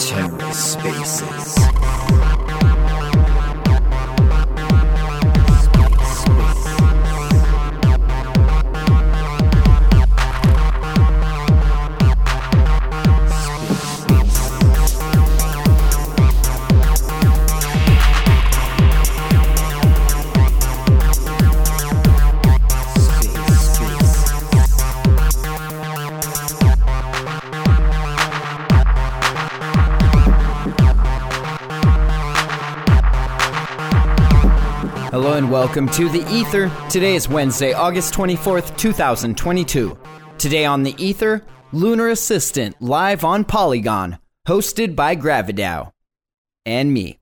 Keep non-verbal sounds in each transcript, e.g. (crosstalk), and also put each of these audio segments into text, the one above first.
TerraSpaces. And welcome to the Ether. Today is Wednesday, August 24th, 2022. Today on the Ether, Lunar Assistant live on Polygon, hosted by GraviDAO. And me.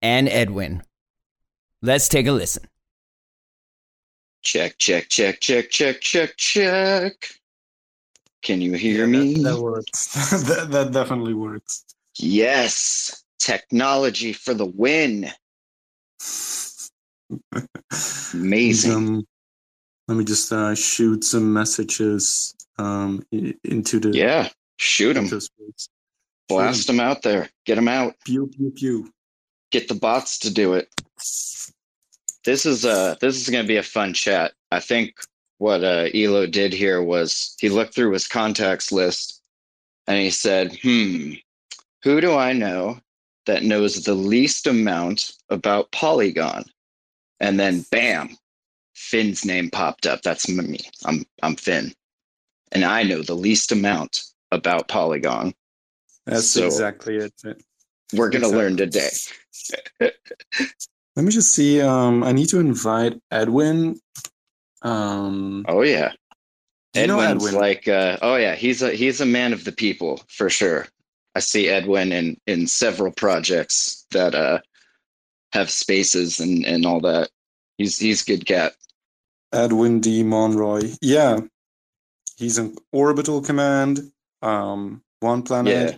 And Edwin. Let's take a listen. Check, check, check, check, check, check, check. Can you hear Yeah, me? That, that works. (laughs) that, that definitely works. Yes. Technology for the win. Amazing. Um, let me just uh, shoot some messages um, into the yeah. Shoot them. Blast them out there. Get them out. Pew pew pew. Get the bots to do it. This is uh this is gonna be a fun chat. I think what uh Ilo did here was he looked through his contacts list and he said, hmm, who do I know that knows the least amount about Polygon? And then bam, Finn's name popped up. That's me. I'm I'm Finn. And I know the least amount about Polygon. That's So- exactly it. We're gonna Exactly. learn today. (laughs) Let me just see. Um, I need to invite Edwin. Um, Oh yeah. do you know Edwin's Edwin? like uh, oh yeah, he's a he's a man of the people for sure. I see Edwin in in several projects that uh have spaces and and all that. He's he's a good cat. Edwin D. Monroy. Yeah, he's an orbital command. Um, OnePlanet. Yeah.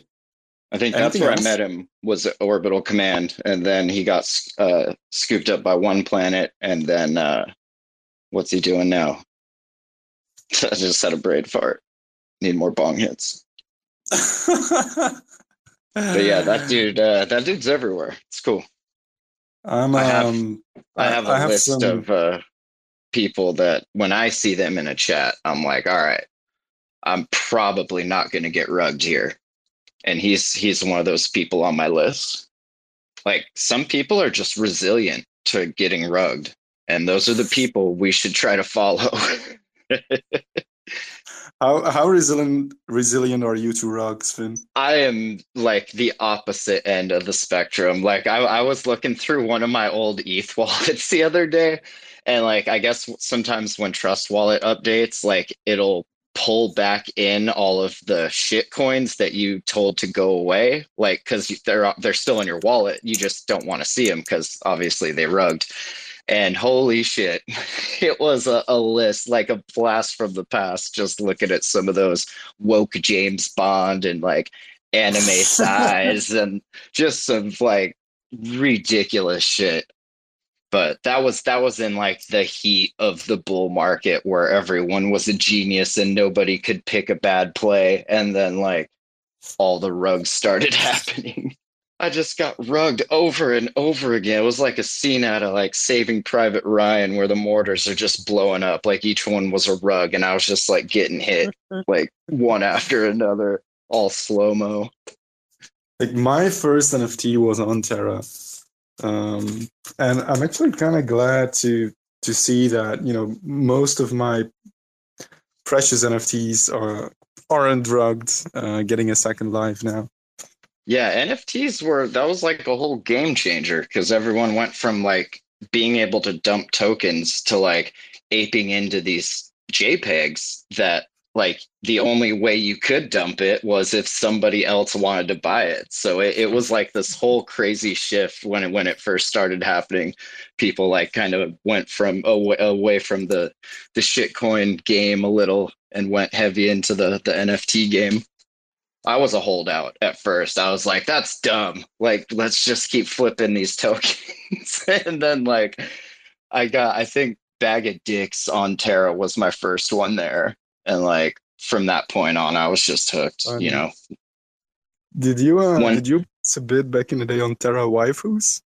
I think that's Anything where else? I met him was Orbital Command, and then he got uh, scooped up by OnePlanet, and then uh, what's he doing now? (laughs) I just had a brain fart. Need more bong hits. (laughs) But yeah, that dude, uh, that dude's everywhere. It's cool. I'm I have- um I have a list some- of uh, people that when I see them in a chat, I'm like, all right, I'm probably not going to get rugged here. And he's he's one of those people on my list. Like some people are just resilient to getting rugged, and those are the people we should try to follow. (laughs) How how resilient resilient are you to rugs, Finn? I am like the opposite end of the spectrum. Like I, I was looking through one of my old ETH (laughs) wallets the other day, and like I guess sometimes when Trust Wallet updates, like it'll pull back in all of the shit coins that you told to go away, like because they're they're still in your wallet. You just don't want to see them because obviously they rugged. And holy shit, (laughs) it was a, a list like a blast from the past. Just looking at some of those woke James Bond and like anime (laughs) size and just some like ridiculous shit. But that was that was in like the heat of the bull market where everyone was a genius and nobody could pick a bad play and then like all the rugs started (laughs) happening. I just got rugged over and over again. It was like a scene out of like Saving Private Ryan where the mortars are just blowing up. Like each one was a rug, and I was just like getting hit (laughs) like one after another, all slow mo. Like my first NFT was on Terra, um, and I'm actually kind of glad to to see that you know most of my precious NFTs are aren't drugged, uh, getting a second life now. Yeah, NFTs were that was like a whole game changer because everyone went from like being able to dump tokens to like aping into these JPEGs that like the only way you could dump it was if somebody else wanted to buy it. So it, it was like this whole crazy shift when it when it first started happening. People like kind of went from away, away from the the shitcoin game a little and went heavy into the the NFT game. I was a holdout at first. I was like, that's dumb. Like, let's just keep flipping these (laughs) tokens. and then like I got I think bag of dicks on Terra was my first one there, and like from that point on, I was just hooked. Funny. You know, Did you uh, One- did you submit back in the day on Terra waifus?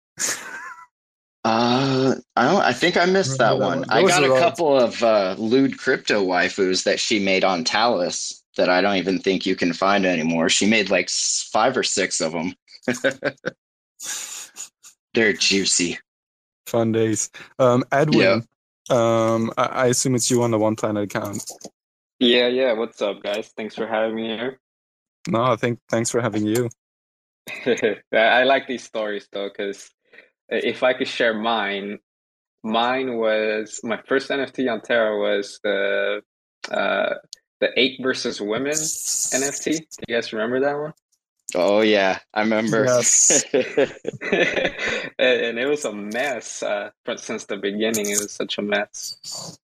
uh, I don't. I think I missed that that one. one? That I got a a couple of uh, lewd crypto waifus that she made on Talis that I don't even think you can find anymore. She made like five or six of them. (laughs) They're juicy. Fun days. Um, Edwin. Um, I, I assume it's you on the OnePlanet account. Yeah, yeah. What's up, guys? Thanks for having me here. No, I think thanks for having you. (laughs) I I like these stories though, because if I could share mine, mine was my first NFT on Terra was the uh, the eight versus women NFT. Do you guys remember that one? Oh yeah, I remember. Yes. (laughs) and, and it was a mess uh, since the beginning. It was such a mess.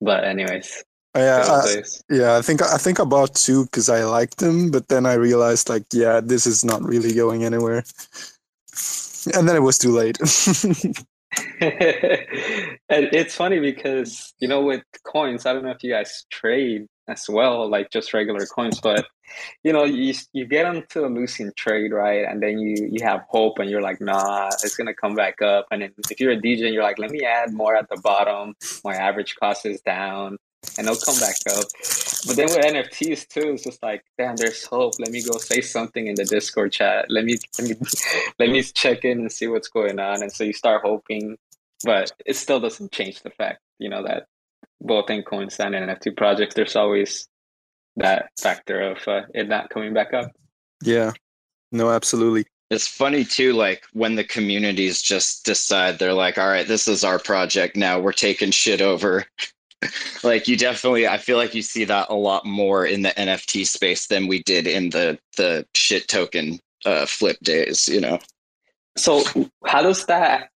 But anyways, Yeah, I, yeah. I think I think I bought two because I liked them, but then I realized like, yeah, this is not really going anywhere. And then it was too late. (laughs) (laughs) and it's funny because you know with coins i don't know if you guys trade as well like just regular coins but you know you you get into a losing trade right? And then you you have hope and you're like nah it's gonna come back up. And then if you're a dj you're like let me add more at the bottom. My average cost is down and it'll come back up but then with nfts too it's just like damn there's hope let me go say something in the discord chat let me let me (laughs) let me check in and see what's going on and so you start hoping but it still doesn't change the fact you know that both in coins and in nft projects there's always that factor of uh, it not coming back up yeah. No, absolutely. It's funny too, like when the communities just decide they're like, all right, this is our project now, we're taking shit over. Like you definitely I feel like you see that a lot more in the NFT space than we did in the the shit token uh flip days, you know. so how does that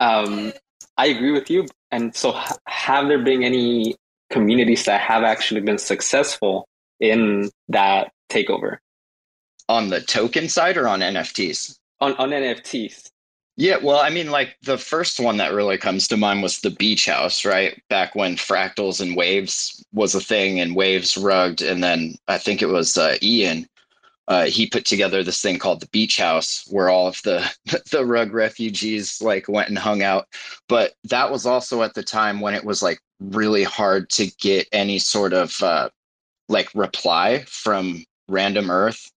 um i agree with you and so have there been any communities that have actually been successful in that takeover On the token side or on NFTs? on, on nfts Yeah, well, I mean, like the first one that really comes to mind was the beach house, right? Back when fractals and waves was a thing, and waves rugged, and then I think it was uh, Ian. Uh, he put together this thing called the beach house, where all of the (laughs) the rug refugees like went and hung out. But that was also at the time when it was like really hard to get any sort of uh, like reply from RandomEarth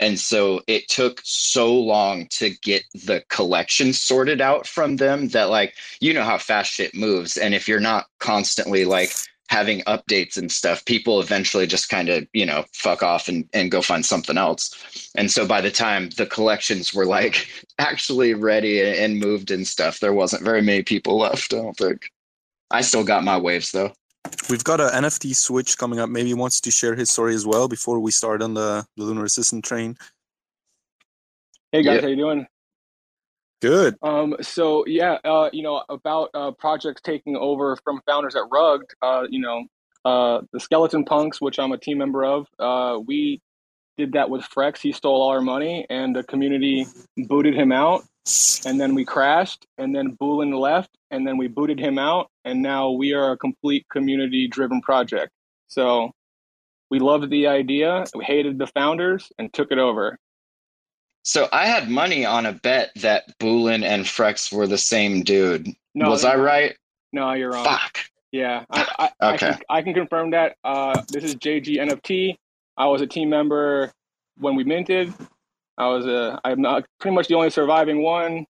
and so it took so long to get the collection sorted out from them that like you know how fast shit moves. And if you're not constantly like having updates and stuff people eventually just kind of you know fuck off and, and go find something else. And so by the time the collections were like (laughs) actually ready and, and moved and stuff there wasn't very many people left i don't think. I still got my waves though We've got an NFT switch coming up. Maybe he wants to share his story as well before we start on the, the Lunar Assistant train. Hey guys, Yeah. how you doing? Good. Um, so yeah, uh, you know about uh, projects taking over from founders at Rugged. Uh, you know, uh, the Skeleton Punks, which I'm a team member of. Uh, we did that with Frex. He stole all our money, and the community booted him out. And then we crashed, and then Boolin left, and then we booted him out, and now we are a complete community-driven project. So we loved the idea, we hated the founders, and took it over. so i had money on a bet that Boolin and frex were the same dude No, was i right No, you're wrong. fuck Yeah, I, I, I, Okay. can, I can confirm that. Uh, this is JG NFT. I was a team member when we minted. I was a, I'm not pretty much the only surviving one,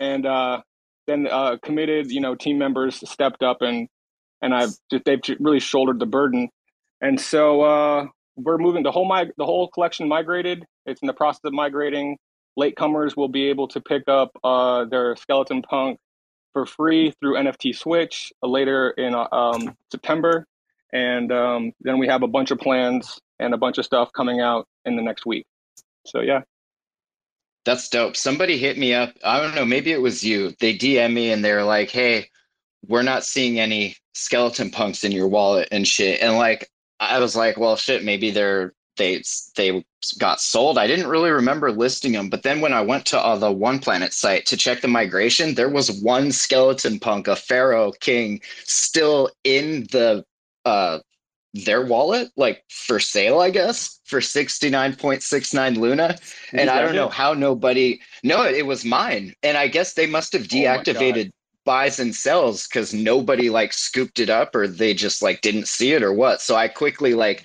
and uh, then uh, committed, you know, team members stepped up and and I've just they've really shouldered the burden, and so uh, we're moving the whole mig- the whole collection migrated. It's in the process of migrating. Latecomers will be able to pick up uh, their skeleton punk for free through NFT Switch uh, later in uh, um, September, and um, then we have a bunch of plans and a bunch of stuff coming out in the next week. So yeah, That's dope. Somebody hit me up. I don't know, maybe it was you. They DM me and they're like, "Hey, we're not seeing any skeleton punks in your wallet and shit." And like I was like, "Well, shit, maybe they're they they got sold. I didn't really remember listing them, but then when I went to uh, the OnePlanet site to check the migration, there was one skeleton punk, a Pharaoh King, still in the uh, their wallet, like for sale, I guess, for 69.69 Luna. And you I don't know how nobody, no, it was mine. And I guess they must have Oh deactivated buys and sells because nobody like scooped it up or they just like didn't see it or what. So I quickly like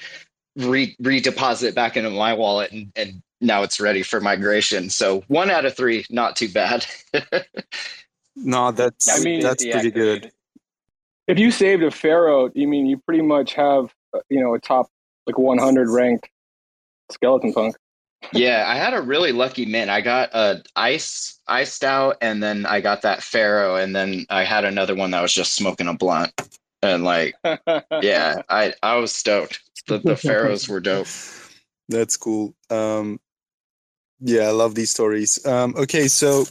re redeposit it back into my wallet and, and now it's ready for migration. So one out of three, not too bad. (laughs) No, that's I mean- that's pretty good. If you saved a Pharaoh, you mean you pretty much have uh, you know a top like 100 ranked skeleton punk. yeah, I had a really lucky mint. I got a ice iced out, and then I got that pharaoh, and then I had another one that was just smoking a blunt. And like, (laughs) yeah, I I was stoked. The the pharaohs were dope. That's cool. Um, yeah, I love these stories. Um, okay, so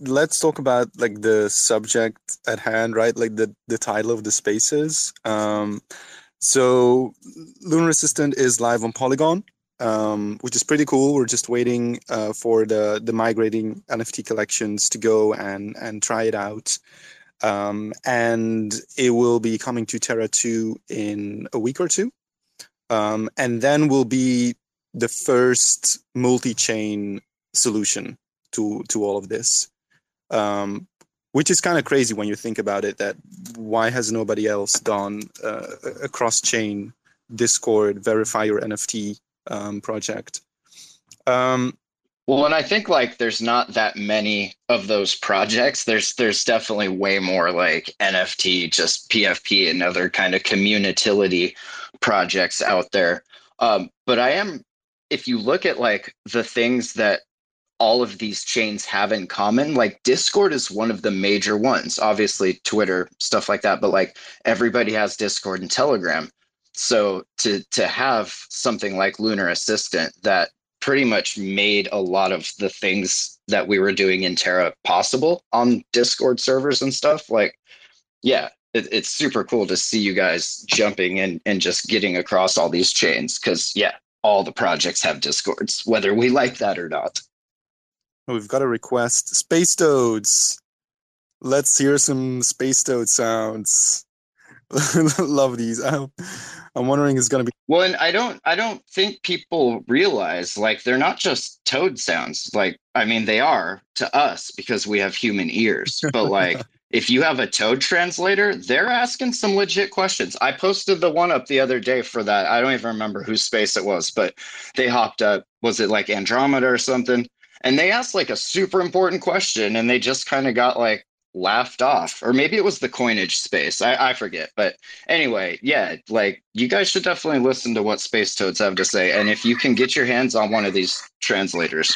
let's talk about like the subject at hand, right? Like the the title of the spaces. Um, so Lunar Assistant is live on Polygon, um, which is pretty cool. We're just waiting uh, for the the migrating NFT collections to go and and try it out. Um, and it will be coming to Terra 2 in a week or two. Um, and then will be the first multi-chain solution to to all of this, um, which is kind of crazy when you think about it. That why has nobody else done uh, a cross-chain Discord verify your NFT um, project? Um, Well, and I think like there's not that many of those projects. There's there's definitely way more like NFT, just PFP and other kind of community projects out there. Um, but I am, if you look at like the things that all of these chains have in common, like Discord is one of the major ones. Obviously, Twitter, stuff like that, but like everybody has Discord and Telegram. So to to have something like Lunar Assistant that pretty much made a lot of the things that we were doing in Terra possible on Discord servers and stuff. Like, yeah, it, it's super cool to see you guys jumping in and just getting across all these chains because, yeah, all the projects have Discords, whether we like that or not. Oh, we've got a request. Space Toadz. Let's hear some Space Toad sounds. (laughs) Love these. I'm, I'm wondering it's gonna be Well, and I don't I don't think people realize like they're not just toad sounds. Like I mean they are to us because we have human ears. But like (laughs) if you have a toad translator, they're asking some legit questions. I posted the one up the other day for that. I don't even remember whose space it was, but they hopped up. Was it like Andromeda or something? And they asked like a super important question and they just kind of got like laughed off. Or maybe it was the coinage space. I, I forget. But anyway, yeah, like you guys should definitely listen to what Space Toadz have to say. And if you can get your hands on one of these translators,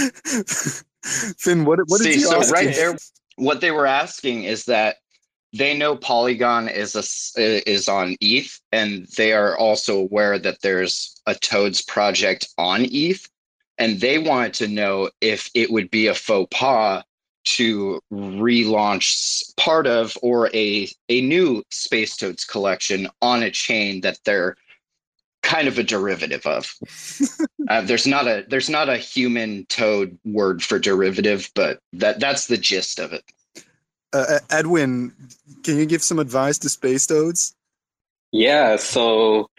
(laughs) Finn. What what did See, so right there, what they were asking is that they know Polygon is a is on ETH, and they are also aware that there's a Toads project on ETH, and they wanted to know if it would be a faux pas to relaunch part of or a a new Space Toadz collection on a chain that they're kind of a derivative of. (laughs) Uh, there's not a there's not a human toad word for derivative, but that that's the gist of it. Uh, Edwin, can you give some advice to Space Toadz? Yeah, so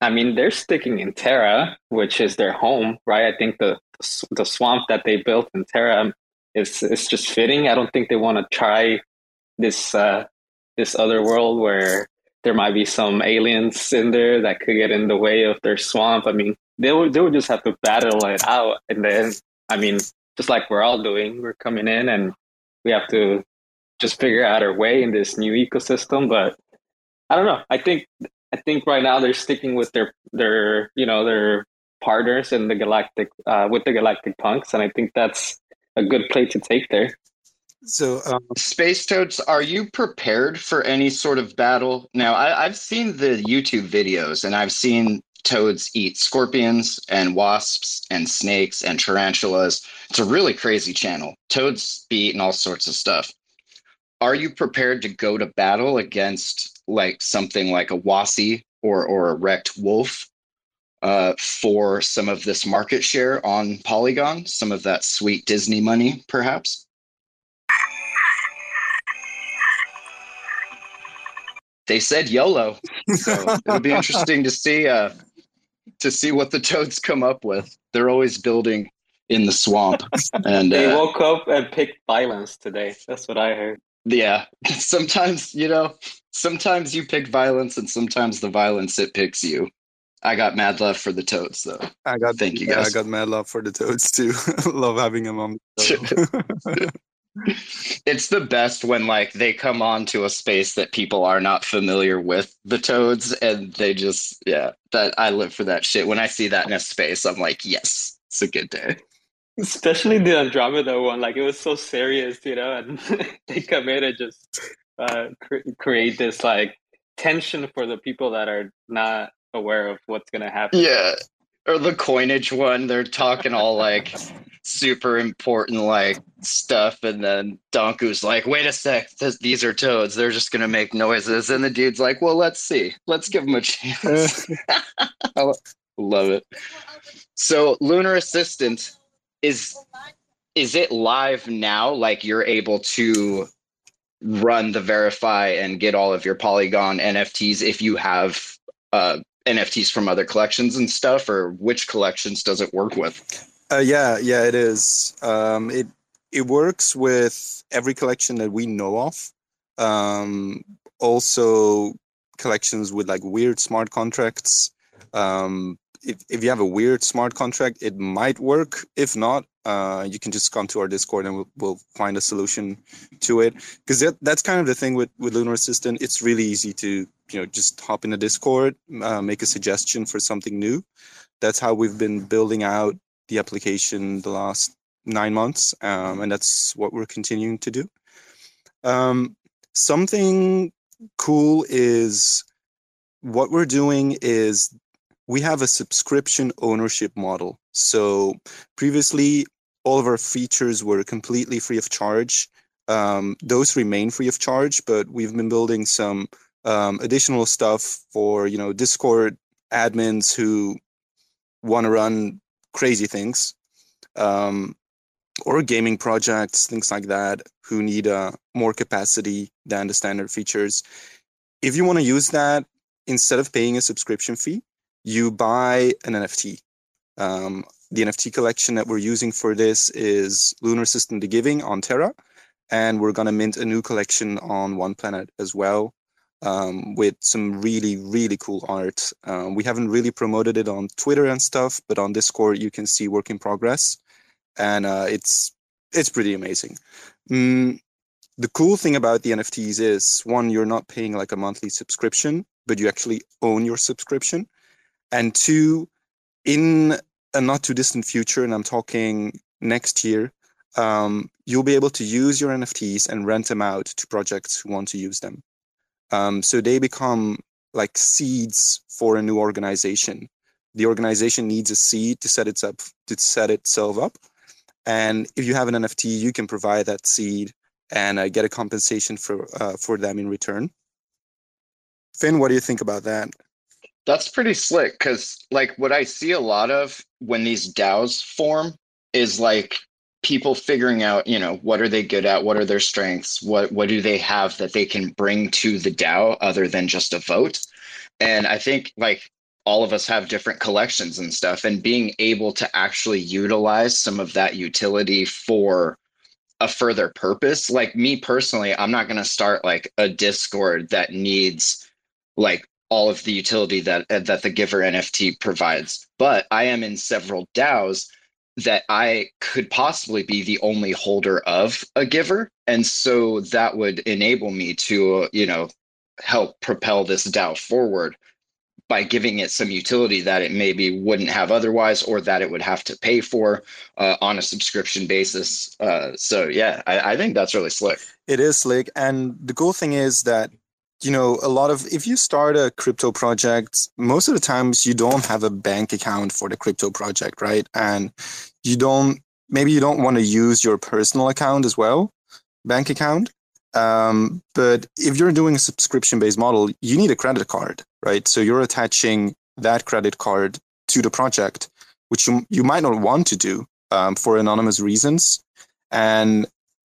I mean they're sticking in Terra, which is their home, right? I think the the swamp that they built in Terra is is just fitting. I don't think they want to try this uh, this other world where there might be some aliens in there that could get in the way of their swamp. I mean, they would they would just have to battle it out, and then I mean, just like we're all doing, we're coming in and we have to just figure out our way in this new ecosystem. But I don't know. I think I think right now they're sticking with their their you know their partners in the galactic uh, with the galactic punks, and I think that's a good play to take there. So um, Space Toadz, are you prepared for any sort of battle? Now, I, I've seen the YouTube videos and I've seen toads eat scorpions and wasps and snakes and tarantulas. It's a really crazy channel. Toads be eating all sorts of stuff. Are you prepared to go to battle against like something like a Wassie or or a Rekt Wolf uh, for some of this market share on Polygon, some of that sweet Disney money, perhaps? They said YOLO, so it'll be interesting to see uh, to see what the toads come up with. They're always building in the swamp, and They uh, woke up and picked violence today. That's what I heard. Yeah. (laughs) Sometimes you know, sometimes you pick violence, and sometimes the violence it picks you. I got mad love for the toads, though. I got Thank you, yeah, I got mad love for the toads too. (laughs) Love having them on the (laughs) it's the best when like they come on to a space that people are not familiar with the toads and they just yeah that i live for that shit when i see that in a space i'm like yes it's a good day Especially the Andromeda one, like it was so serious, you know, and (laughs) they come in and just uh, cre- create this like tension for the people that are not aware of what's gonna happen. yeah. Or the coinage one they're talking all like super important like stuff and then donku's like wait a sec th- these are toads they're just gonna make noises and the dude's like well let's see let's give them a chance. (laughs) (laughs) I love it. So lunar assistant is is it live now like you're able to run the verify and get all of your polygon nfts if you have uh nfts from other collections and stuff or which collections does it work with Uh, yeah, yeah, it is. Um, it it works with every collection that we know of. Um, also, collections with like weird smart contracts. Um, if if you have a weird smart contract, it might work. If not, uh, you can just come to our Discord and we'll, we'll find a solution to it. Because that, that's kind of the thing with with Lunar Assistant. It's really easy to you know just hop in the Discord, uh, make a suggestion for something new. That's how we've been building out the application the last nine months, um, and that's what we're continuing to do. Um, something cool is what we're doing is we have a subscription ownership model. So previously, all of our features were completely free of charge. Um, those remain free of charge, but we've been building some um, additional stuff for you know Discord admins who want to run crazy things um, or gaming projects things like that who need uh, more capacity than the standard features if you want to use that instead of paying a subscription fee you buy an nft um, the nft collection that we're using for this is Lunar Assistant the giving on terra and we're going to mint a new collection on OnePlanet as well um, with some really really cool art. Um, we haven't really promoted it on Twitter and stuff, but on Discord you can see work in progress, and uh, it's it's pretty amazing. Mm, the cool thing about the NFTs is one, you're not paying like a monthly subscription, but you actually own your subscription, and two, in a not too distant future, and I'm talking next year. Um, you'll be able to use your NFTs and rent them out to projects who want to use them. Um, so they become like seeds for a new organization. The organization needs a seed to set up to set itself up, and if you have an NFT, you can provide that seed and uh, get a compensation for uh, for them in return. Finn, what do you think about that? That's pretty slick because, like, what I see a lot of when these DAOs form is like people figuring out, you know, what are they good at, what are their strengths, what what do they have that they can bring to the DAO other than just a vote. And I think like all of us have different collections and stuff, and being able to actually utilize some of that utility for a further purpose. Like me personally, I'm not going to start like a Discord that needs like all of the utility that uh, that the giver nft provides. But i am in several daos that i could possibly be the only holder of a giver. And so that would enable me to you know help propel this dao forward by giving it some utility that it maybe wouldn't have otherwise or that it would have to pay for uh, on a subscription basis. Uh, so yeah I, I think that's really slick. It is slick, and the cool thing is that you know a lot of if you start a crypto project, most of the times you don't have a bank account for the crypto project, right? And you don't maybe you don't want to use your personal account as well, bank account. Um, but if you're doing a subscription based model, you need a credit card, right? So you're attaching that credit card to the project, which you, you might not want to do um, for anonymous reasons. And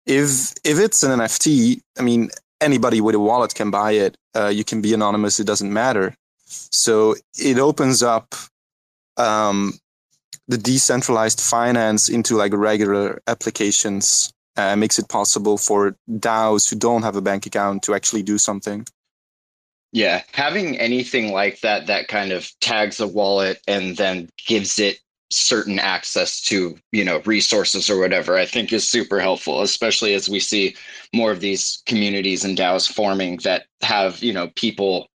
if if it's an NFT, I mean, anybody with a wallet can buy it. Uh, you can be anonymous; it doesn't matter. So it opens up um, the decentralized finance into like regular applications. Uh, makes it possible for DAOs who don't have a bank account to actually do something. Yeah, having anything like that that kind of tags a wallet and then gives it certain access to you know resources or whatever i think is super helpful especially as we see more of these communities and daos forming that have you know people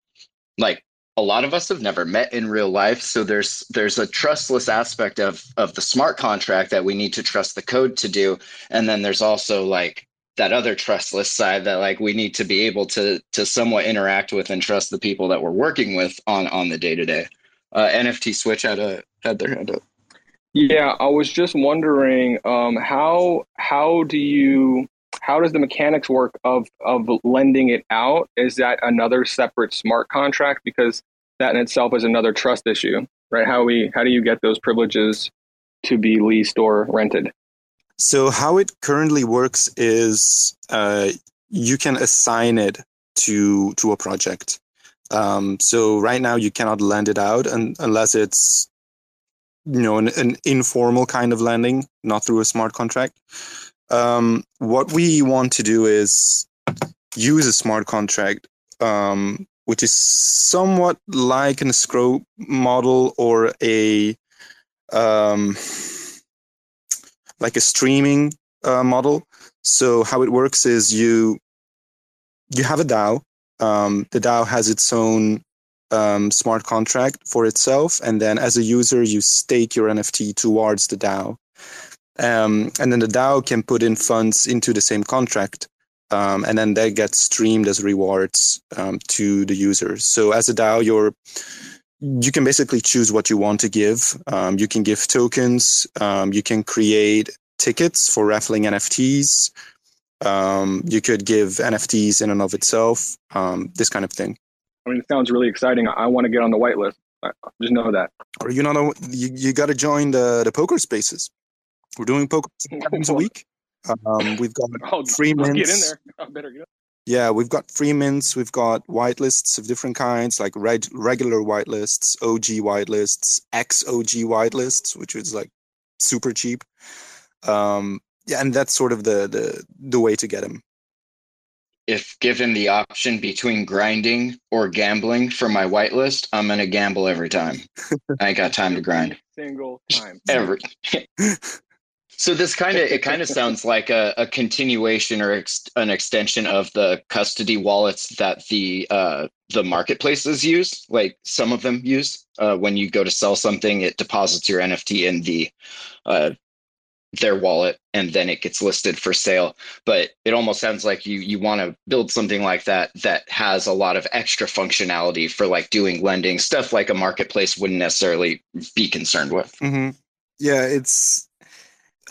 like a lot of us have never met in real life. So there's there's a trustless aspect of of the smart contract that we need to trust the code to do. And then there's also like that other trustless side that like we need to be able to to somewhat interact with and trust the people that we're working with on on the day to day uh, nft switch had a had their hand up yeah, I was just wondering um, how how do you how does the mechanics work of of lending it out? Is that another separate smart contract because that in itself is another trust issue, right? How we how do you get those privileges to be leased or rented? So how it currently works is uh, you can assign it to to a project. Um, so right now you cannot lend it out un- unless it's you know, an, an, informal kind of lending, not through a smart contract. Um, what we want to do is use a smart contract, um, which is somewhat like an escrow model or a um, like a streaming uh, model. So how it works is you you have a DAO. Um, the DAO has its own um, smart contract for itself. And then as a user, you stake your NFT towards the DAO. Um, and then the DAO can put in funds into the same contract. Um, and then that gets streamed as rewards um, to the users. So as a DAO, you're you can basically choose what you want to give. Um, you can give tokens. Um, you can create tickets for raffling NFTs. you could give NFTs in and of itself. this kind of thing. I mean, it sounds really exciting. I want to get on the whitelist. I just know that. Or you know, you, you got to join the the poker spaces. We're doing poker (laughs) times a week. Um, we've got I'll, (laughs) free mints. Get in there. I better get. Yeah, we've got free mints. We've got whitelists of different kinds, like reg- regular whitelists, OG whitelists, X OG whitelists, which is like super cheap. Um, yeah, and that's sort of the the the way to get them if given the option between grinding or gambling for my whitelist, I'm gonna gamble every time. (laughs) I ain't got time to grind. Single time. (laughs) Every. (laughs) so this kind of it kind of sounds like a, a continuation or ex, an extension of the custody wallets that the uh, the marketplaces use. Like some of them use uh, when you go to sell something, it deposits your NFT in the uh, their wallet and then it gets listed for sale. But it almost sounds like you you want to build something like that that has a lot of extra functionality for like doing lending stuff like a marketplace wouldn't necessarily be concerned with. Mm-hmm. yeah it's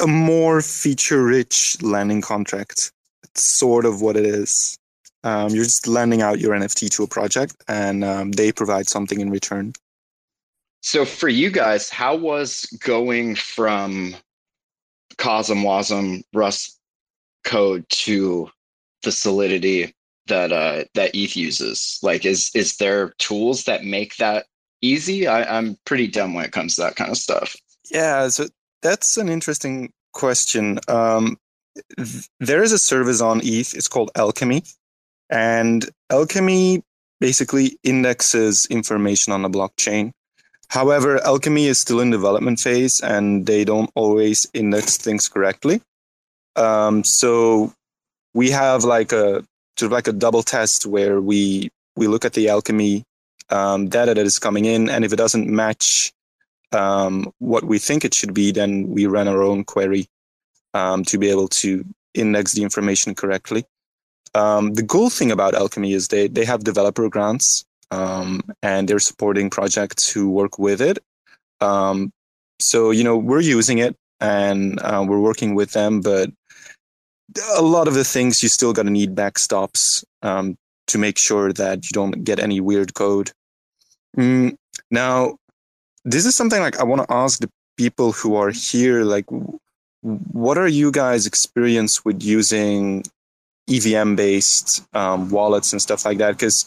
a more feature rich lending contract. It's sort of what it is. Um, you're just lending out your nft to a project and um, they provide something in return. So for you guys how was going from CosmWasm, Rust code to the solidity that uh, that ETH uses? Like, is is there tools that make that easy? I, I'm pretty dumb when it comes to that kind of stuff. Yeah, so that's an interesting question. Um, th- there is a service on ETH. It's called Alchemy, and Alchemy basically indexes information on the blockchain. However, Alchemy is still in development phase and they don't always index things correctly. Um, so we have like a sort of like a double test where we we look at the Alchemy um, data that is coming in, and if it doesn't match um, what we think it should be, then we run our own query um, to be able to index the information correctly. Um, the cool thing about Alchemy is they they have developer grants um, and they're supporting projects who work with it. Um, so you know we're using it and uh, we're working with them, but a lot of the things you still got to need backstops um, to make sure that you don't get any weird code. Mm, now, this is something like I want to ask the people who are here. Like, what are you guys' experience with using EVM based um, wallets and stuff like that? Because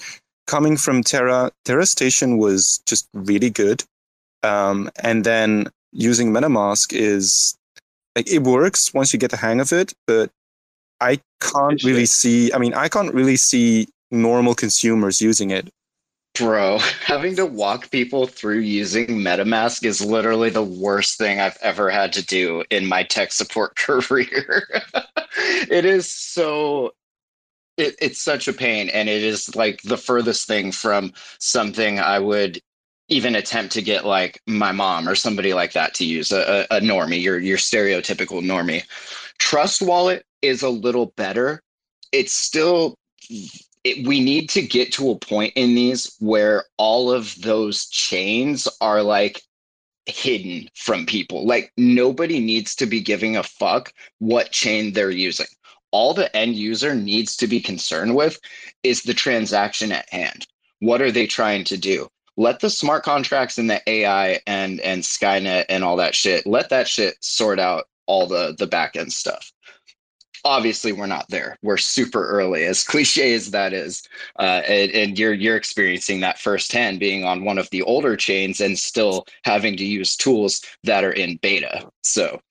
coming from Terra, Terra Station was just really good, um, and then using MetaMask is like it works once you get the hang of it, but I can't really see. I mean, I can't really see normal consumers using it. Bro, (laughs) having to walk people through using MetaMask is literally the worst thing I've ever had to do in my tech support (laughs) career. (laughs) it is so it, it's such a pain and it is like the furthest thing from something I would even attempt to get like my mom or somebody like that to use a, a, normie, your your stereotypical normie. Trust Wallet is a little better. It's still it, we need to get to a point in these where all of those chains are like hidden from people. Like nobody needs to be giving a fuck what chain they're using. All the end user needs to be concerned with is the transaction at hand. What are they trying to do? let the smart contracts and the AI and and Skynet and all that shit, let that shit sort out all the the back end stuff. Obviously, we're not there. We're super early, as (laughs) cliche as that is, uh, and, and you're you're experiencing that firsthand, being on one of the older chains and still having to use tools that are in beta. So,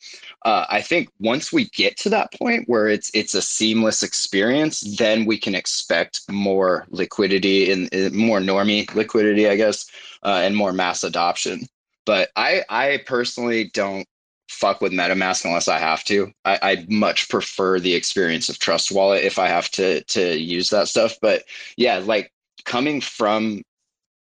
uh, I think once we get to that point where it's it's a seamless experience, then we can expect more liquidity and, more normie liquidity, I guess, uh, and more mass adoption. But I I personally don't fuck with MetaMask unless I have to. I, I much prefer the experience of Trust Wallet if I have to to use that stuff. But yeah, like coming from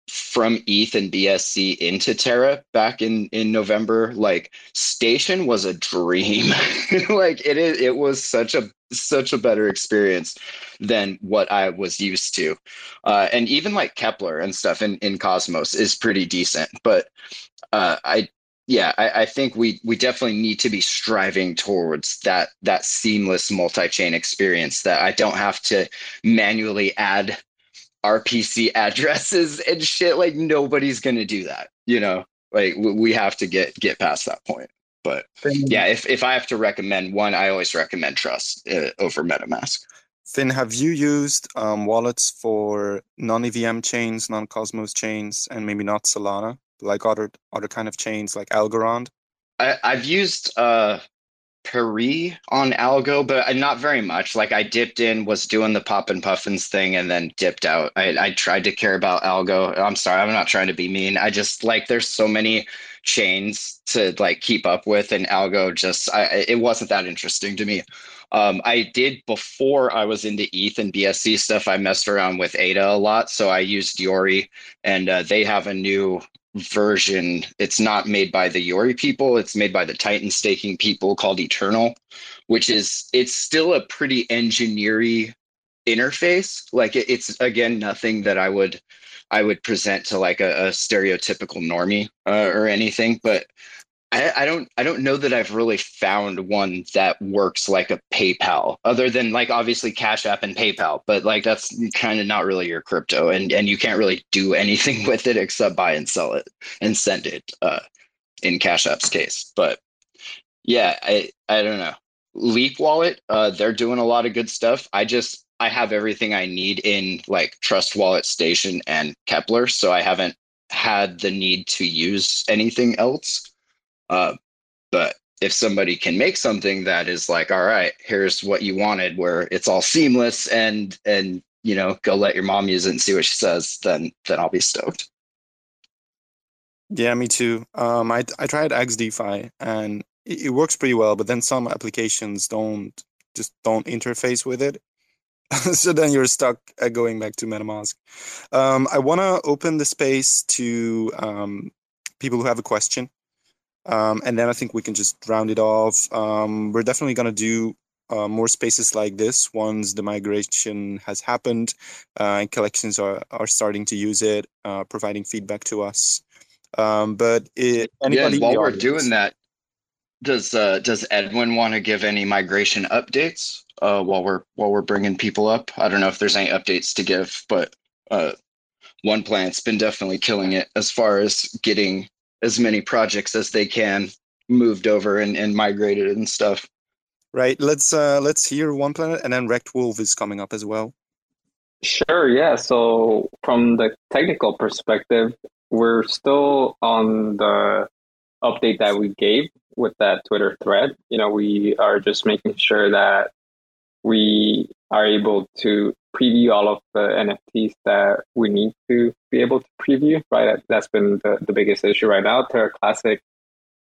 from ETH and BSC into Terra back in in November, like Station was a dream. (laughs) like it is, it was such a such a better experience than what I was used to, uh, and even like Keplr and stuff in in Cosmos is pretty decent. But uh, I yeah, I, I, think we we definitely need to be striving towards that that seamless multi-chain experience that I don't have to manually add RPC addresses and shit. Like nobody's gonna do that, you know. Like we have to get get past that point. But yeah, if if I have to recommend one, I always recommend Trust uh, over MetaMask. Finn, have you used um, wallets for non-EVM chains, non-Cosmos chains, and maybe not Solana, like other other kind of chains like Algorand? I, have used uh, Pera on Algo, but not very much. Like I dipped in, was doing the pop and puffins thing, and then dipped out. I, I tried to care about Algo. I'm sorry, I'm not trying to be mean. I just like there's so many chains to like keep up with, and Algo just I, it wasn't that interesting to me. Um, I did before I was into ETH and BSC stuff. I messed around with ADA a lot, so I used Yoroi, and uh, they have a new version. It's not made by the Yoroi people. It's made by the Titan staking people called Eternl, which is it's still a pretty engineering interface. Like it, it's again nothing that I would I would present to like a, a stereotypical normie uh, or anything, but I, I, don't I don't know that I've really found one that works like a PayPal, other than like obviously Cash App and PayPal, but like that's kind of not really your crypto, and and you can't really do (laughs) anything with it except buy and sell it and send it. Uh, in Cash App's case, but yeah, I I don't know. Leap Wallet, uh, they're doing a lot of good stuff. I just I have everything I need in like Trust Wallet Station and Keplr, so I haven't had the need to use anything else. Uh, but if somebody can make something that is like, all right, here's what you wanted, where it's all seamless and and you know, go let your mom use it and see what she says, then then I'll be stoked. Yeah, me too. Um, I I tried XDeFi and it, it works pretty well, but then some applications don't just don't interface with it. (laughs) so then you're stuck going back to MetaMask. Um, I want to open the space to um, people who have a question. Um, and then I think we can just round it off. Um, we're definitely going to do uh, more spaces like this once the migration has happened uh, and collections are, are starting to use it, uh, providing feedback to us. Um, but it, yeah, while we're doing that, does uh, does Edwin want to give any migration updates uh, while we're while we're bringing people up. I don't know if there's any updates to give, but uh, OnePlanet's been definitely killing it as far as getting as many projects as they can moved over and, and migrated and stuff. Right. Let's uh, let's hear OnePlanet, and then Rekt Wolf is coming up as well. Sure. Yeah. So from the technical perspective, we're still on the update that we gave with that Twitter thread. You know, we are just making sure that we are able to preview all of the NFTs that we need to be able to preview, right? That's been the, the biggest issue right now. Terra Classic,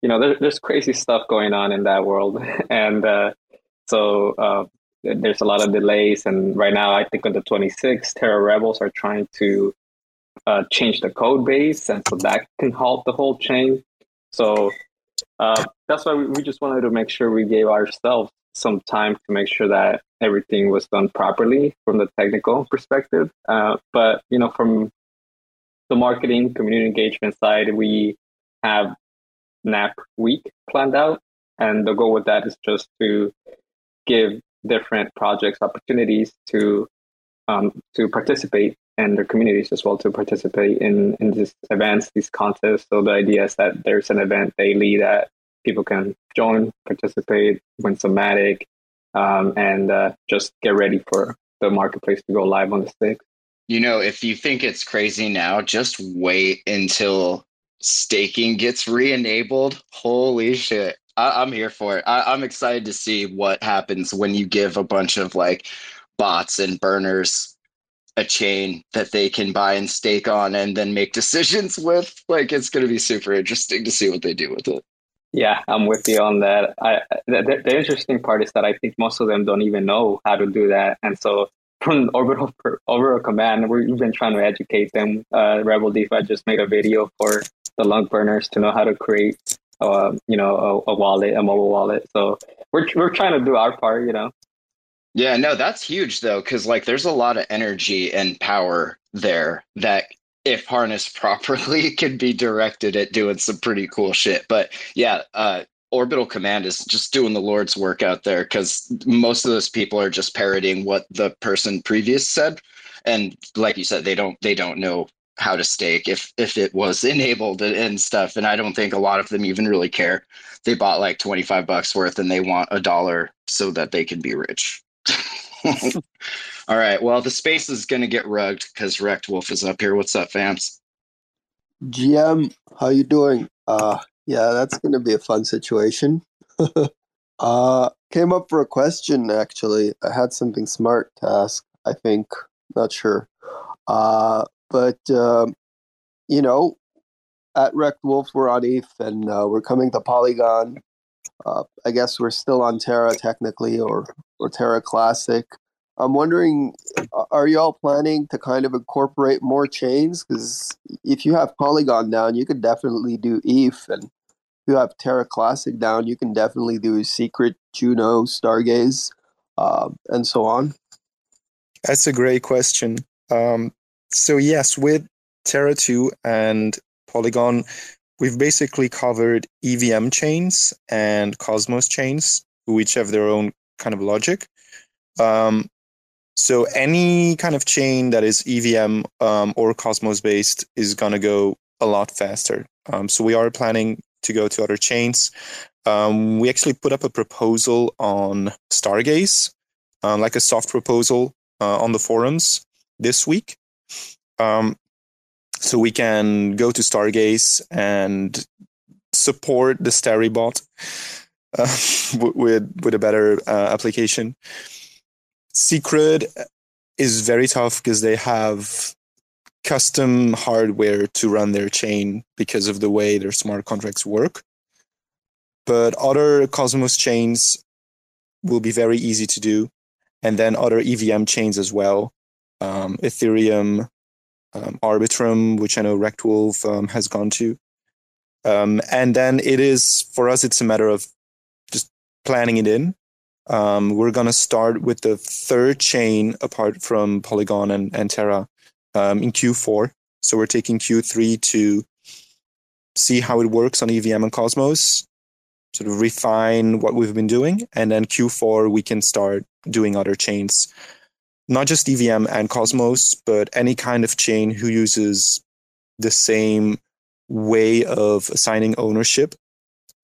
you know, there, there's crazy stuff going on in that world. (laughs) and uh, so uh, there's a lot of delays. And right now, I think on the 26th, Terra Rebels are trying to uh, change the code base. And so that can halt the whole chain. So uh, that's why we, we just wanted to make sure we gave ourselves some time to make sure that everything was done properly from the technical perspective. Uh, but you know, from the marketing community engagement side, we have NAP week planned out, and the goal with that is just to give different projects opportunities to um, to participate and their communities as well to participate in in these events, these contests. So the idea is that there's an event daily that people can join, participate, win some Matic, um, and uh, just get ready for the marketplace to go live on the stick. You know, if you think it's crazy now, just wait until staking gets re-enabled. Holy shit! I- am here for it. I- I'm excited to see what happens when you give a bunch of like bots and burners a chain that they can buy and stake on and then make decisions (laughs) with. Like, it's going to be super interesting to see what they do with it. Yeah, I'm with you on that. I, the, the, interesting part is that I think most of them don't even know how to do that, and so from (laughs) orbital orbital command, we've been trying to educate them. Uh, Rebel DeFi just made a video for the LUNC burners to know how to create, uh, you know, a, a wallet, a mobile wallet. So we're we're trying to do our part, you know. Yeah, no, that's huge though, because like there's a lot of energy and power there that if harnessed (laughs) properly, can be directed at doing some pretty cool shit. But yeah, uh, Orbital Command is just doing the Lord's work out there because most of those people are just parroting what the person previous said, and like you said, they don't they don't know how to stake if if it was (laughs) enabled and stuff. And I don't think a lot of them even really care. They bought like twenty five bucks worth, and they want a dollar so that they can be rich. (laughs) All right. Well, the space is going to get rugged because Rekt Wolf is up here. What's up, fams? GM, how you doing? Uh, yeah, that's going to be a fun situation. (laughs) uh, came up for a question actually. I had something smart to ask. I think, not sure. Uh, but um, you know, at Rekt Wolf, we're on ETH and uh, we're coming to Polygon. Uh, I guess we're still on Terra technically, or or Terra Classic. I'm wondering, are y'all planning to kind of incorporate more chains? Because if you have Polygon down, you could definitely do ETH, and if you have Terra Classic down, you can definitely do Secret, Juno, Stargaze, uh, and so on. That's a great question. Um, so yes, with Terra 2 and Polygon, we've basically covered EVM chains and Cosmos chains, which have their own kind of logic. Um, so any kind of chain that is EVM um, or Cosmos based is going to go a lot faster. Um, so we are planning to go to other chains. Um, we actually put up a proposal on Stargaze, uh, like a soft proposal uh, on the forums this week. Um, so we can go to Stargaze and support the Starrybot uh, (laughs) with with a better uh, application. Secret is very tough because they have custom hardware to run their chain because of the way their smart contracts work. But other Cosmos chains will be very easy to do. And then other EVM chains as well. Um, Ethereum, um, Arbitrum, which I know Rekt Wolf um, has gone to. Um, and then it is, for us, it's a matter of just planning it in um, we're going to start with the third chain apart from Polygon and, and Terra um, in Q4. So we're taking Q3 to see how it works on EVM and Cosmos. sort of refine what we've been doing, and then Q4 we can start doing other chains, not just EVM and Cosmos, but any kind of chain who uses the same way of assigning ownership.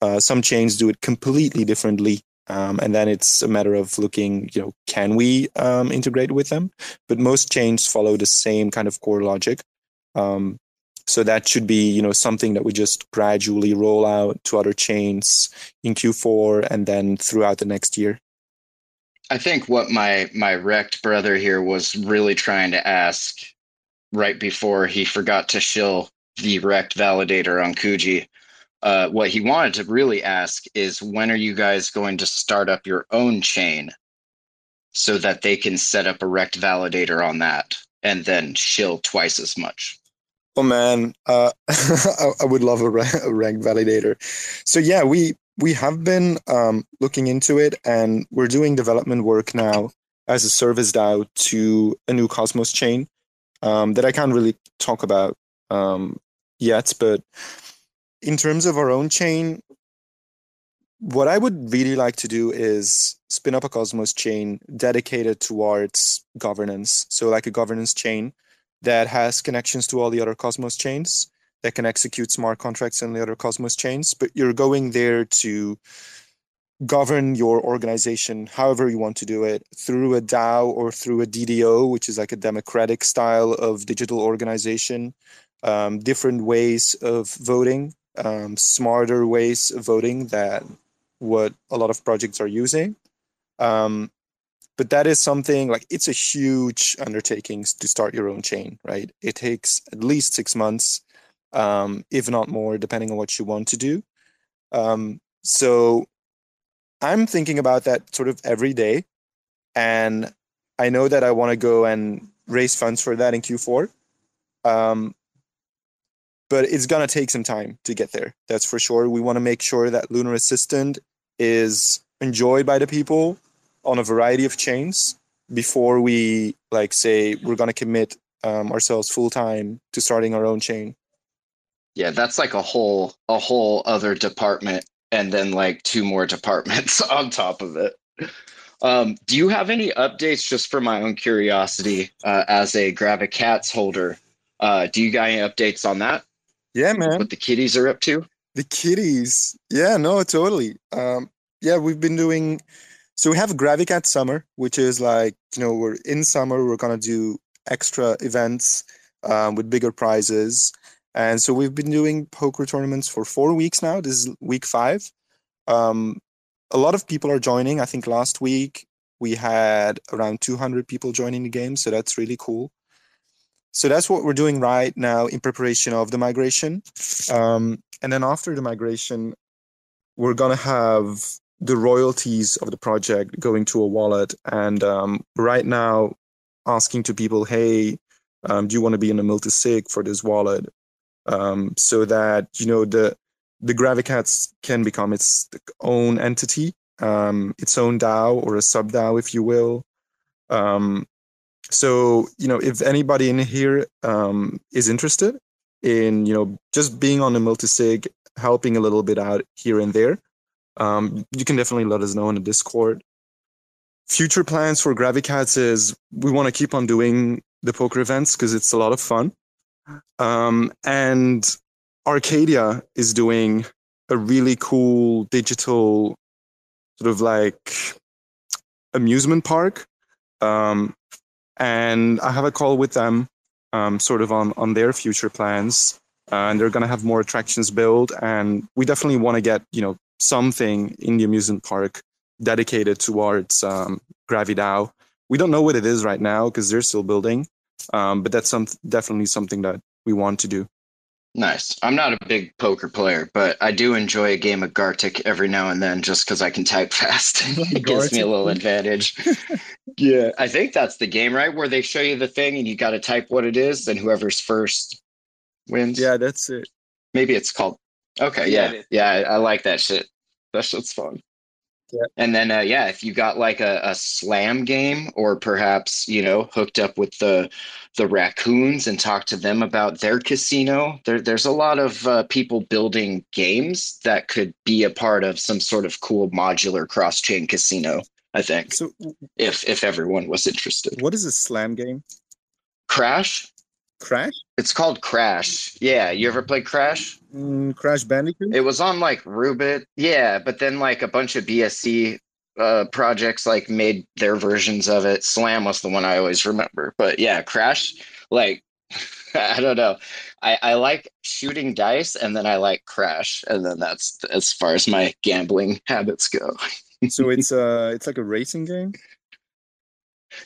Uh, some chains do it completely differently. Um, and then it's a matter of looking, you know, can we um, integrate with them? But most chains follow the same kind of core logic. Um, so that should be, you know, something that we just gradually roll out to other chains in Q4 and then throughout the next year. I think what my my wrecked brother here was really trying to ask right before he forgot to shill the wrecked validator on Kuji. Uh, what he wanted to really ask is when are you guys going to start up your own chain so that they can set up a wrecked validator on that and then shill twice as much? Oh man, uh, (laughs) I, would love a, a ranked validator. So yeah, we we have been um, looking into it, and we're doing development work now as a service DAO to a new Cosmos chain um, that I can't really talk about um, yet. But in terms of our own chain, what I would really like to do is spin up a Cosmos chain dedicated towards governance. So, like a governance chain that has connections to all the other Cosmos chains that can execute smart contracts in the other Cosmos chains, but you're going there to govern your organization however you want to do it through a DAO or through a DDO, which is like a democratic style of digital organization, um, different ways of voting, um, smarter ways of voting that what a lot of projects are using. Um, but that is something like it's a huge undertaking to start your own chain, right? It takes at least six months um, if not more, depending on what you want to do. Um, so I'm thinking about that sort of every day. And I know that I want to go and raise funds for that in Q4. Um, but it's going to take some time to get there. That's for sure. We want to make sure that Lunar Assistant is enjoyed by the people on a variety of chains before we like say we're going to commit um, ourselves full time to starting our own chain yeah that's like a whole a whole other department and then like two more departments (laughs) on top of it um, do you have any updates just for my own curiosity uh, as a Gravicats holder uh, do you got any updates on that yeah man what the kitties are up to the kitties yeah no totally um, yeah we've been doing so we have gravicat summer which is like you know we're in summer we're gonna do extra events um, with bigger prizes and so we've been doing poker tournaments for four weeks now. This is week five. Um, a lot of people are joining. I think last week we had around 200 people joining the game. So that's really cool. So that's what we're doing right now in preparation of the migration. Um, and then after the migration, we're going to have the royalties of the project going to a wallet. And um, right now, asking to people, hey, um, do you want to be in a multi-sig for this wallet? um, so that you know the the Gravicats can become its own entity, um, its own DAO or a sub DAO, if you will. Um, so you know, if anybody in here um, is interested in you know just being on a multisig, helping a little bit out here and there, um, you can definitely let us know in the Discord. Future plans for Gravicats is we want to keep on doing the poker events because it's a lot of fun. Um, and Arcadia is doing a really cool digital sort of like amusement park. Um, and I have a call with them um, sort of on, on their future plans. Uh, and they're going to have more attractions built. And we definitely want to get, you know, something in the amusement park dedicated towards um, GraviDAO. We don't know what it is right now because they're still building. Um, but that's some definitely something that we want to do. Nice. I'm not a big poker player, but I do enjoy a game of Gartic every now and then just because I can type (laughs) fast. (laughs) it gives me a little advantage. (laughs) yeah. I think that's the game, right? Where they show you the thing and you got to type what it is, and whoever's first wins. Yeah, that's it. Maybe it's called. Okay. Yeah. Yeah. yeah I, I like that shit. That shit's fun. Yeah. And then, uh, yeah, if you got like a, a slam game, or perhaps you know hooked up with the the raccoons and talked to them about their casino, there, there's a lot of uh, people building games that could be a part of some sort of cool modular cross chain casino. I think So, if if everyone was interested, what is a slam game? Crash. Crash? It's called Crash. Yeah, you ever played Crash? Mm, Crash Bandicoot? It was on like Roobet. Yeah, but then like a bunch of BSC uh, projects like made their versions of it. Slam was the one I always remember. But yeah, Crash, like (laughs) I don't know. I, I like shooting dice and then I like Crash. And then that's as far as my gambling habits go. (laughs) so it's uh it's like a racing game.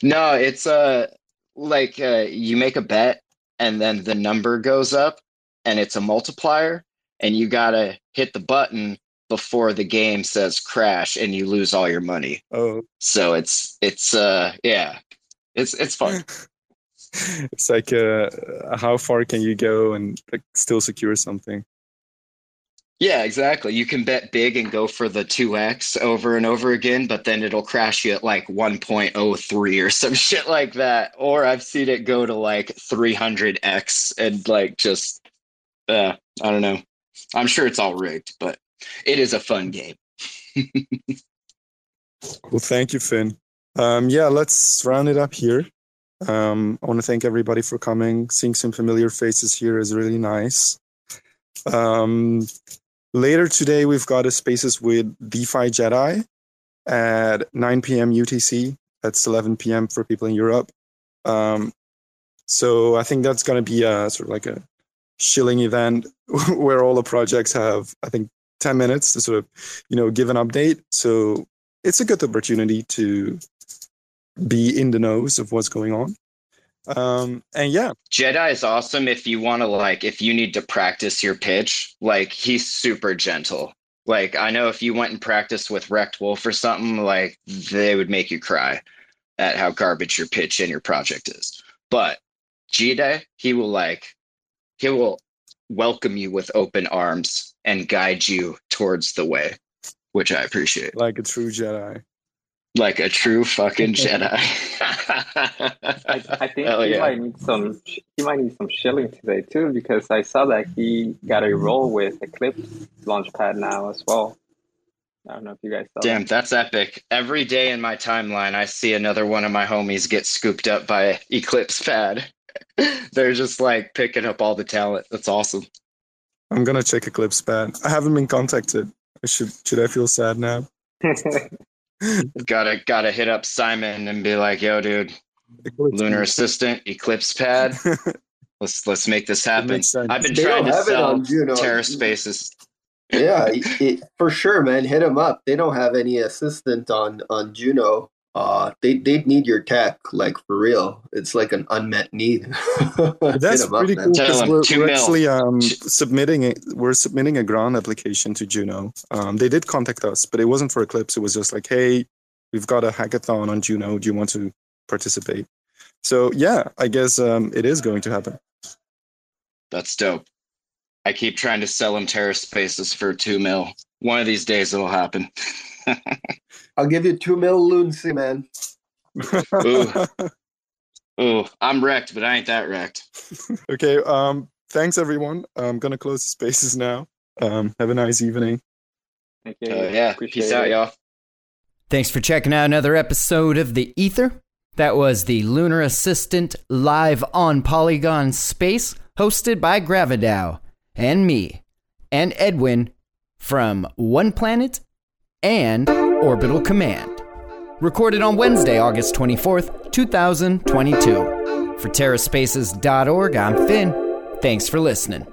No, it's uh like uh, you make a bet and then the number goes up and it's a multiplier and you gotta hit the button before the game says crash and you lose all your money. Oh, So it's it's uh yeah. It's it's fun. (laughs) it's like uh, how far can you go and like still secure something? Yeah, exactly. You can bet big and go for the 2x over and over again, but then it'll crash you at like 1.03 or some (laughs) shit like that. Or I've seen it go to like 300x and like just, uh, I don't know. I'm sure it's all rigged, but it is a fun game. (laughs) Well, thank you, Finn. Um, yeah, let's round it up here. Um, I want to thank everybody for coming. Seeing some familiar faces here is really nice. Um, later today, we've got a Spaces with DeFi Jedi at 9 p.m. UTC. That's 11 p.m. for people in Europe. Um, so I think that's going to be a sort of like a shilling event (laughs) where all the projects have, I think, 10 minutes to sort of, you know, give an update. So it's a good opportunity to be in the nose of what's going on. Um, and yeah, Jedi is awesome if you want to like if you need to practice your pitch. Like he's super gentle. Like I know if you went and practiced with Rekt Wolf or something, like they would make you cry at how garbage your pitch and your project is. But Jedi, he will like he will welcome you with open arms and guide you towards the way, which I appreciate. like a true Jedi. Like a true fucking (laughs) Jedi. I, I think Hell he yeah. might need some. He might need some shilling today too, because I saw that he got a role with Eclipse Launchpad now as well. I don't know if you guys saw. that. Damn, that's epic. Every day in my timeline, I see another one of my homies get scooped up by Eclipse Pad. (laughs) They're just like picking up all the talent. That's awesome. I'm gonna check Eclipse Pad. I haven't been contacted. I should should I feel sad now? (laughs) Gotta gotta hit up Simon and be like, "Yo, dude, Eclipse Lunar Assistant, Eclipse Pad. (laughs) Let's let's make this happen." I've been They trying to have sell on Juno. Terra Spaces. yeah, it, it- for sure, man. Hit them up. They don't have any assistant on on Juno. Uh, they they need your tech, like for real. It's like an unmet need. (laughs) That's up, pretty cool Tell because 'em, we're, we're actually um, submitting it. We're submitting a grant application to Juno. Um, they did contact us, but it wasn't for Eclipse. It was just like, hey, we've got a hackathon on Juno. Do you want to participate? So yeah, I guess um, it is going to happen. That's dope. I keep trying to sell them Terra Spaces for two mil. One of these days it'll happen. (laughs) I'll give you two mil lunacy, man. Ooh. (laughs) Ooh, I'm wrecked, but I ain't that wrecked. (laughs) okay. Um, thanks everyone. I'm gonna close the spaces now. Um, have a nice evening. Thank you. Uh, yeah, Appreciate peace out, y'all. Thanks for checking out another episode of The Ether. That was the Lunar Assistant live on Polygon Space, hosted by GraviDAO and me and Edwin from OnePlanet and Orbital Command. Recorded on Wednesday, August 24th, 2022. For TerraSpaces.org, I'm Finn. Thanks for listening.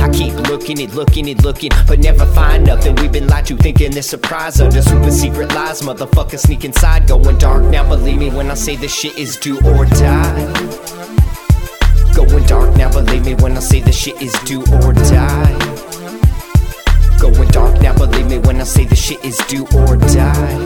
I keep looking and looking and looking, but never find nothing. We've been lied to, thinking this surprise under super secret lies. Motherfucker sneak inside, going dark. Now believe me when I say this shit is do or die. Going dark now, believe me when I say this shit is do or die. Going dark now, believe me when I say this shit is do or die.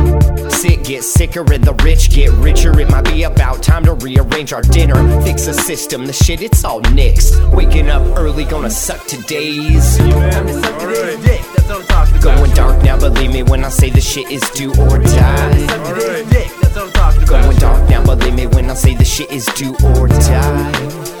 sick get sicker and the rich get richer, it might be about time to rearrange our dinner. Fix the system, the shit, it's all nixed. Waking up early, gonna suck today's. Going dark now, believe me when I say the shit is do or die. Going dark now, believe me when I say the shit is do or die.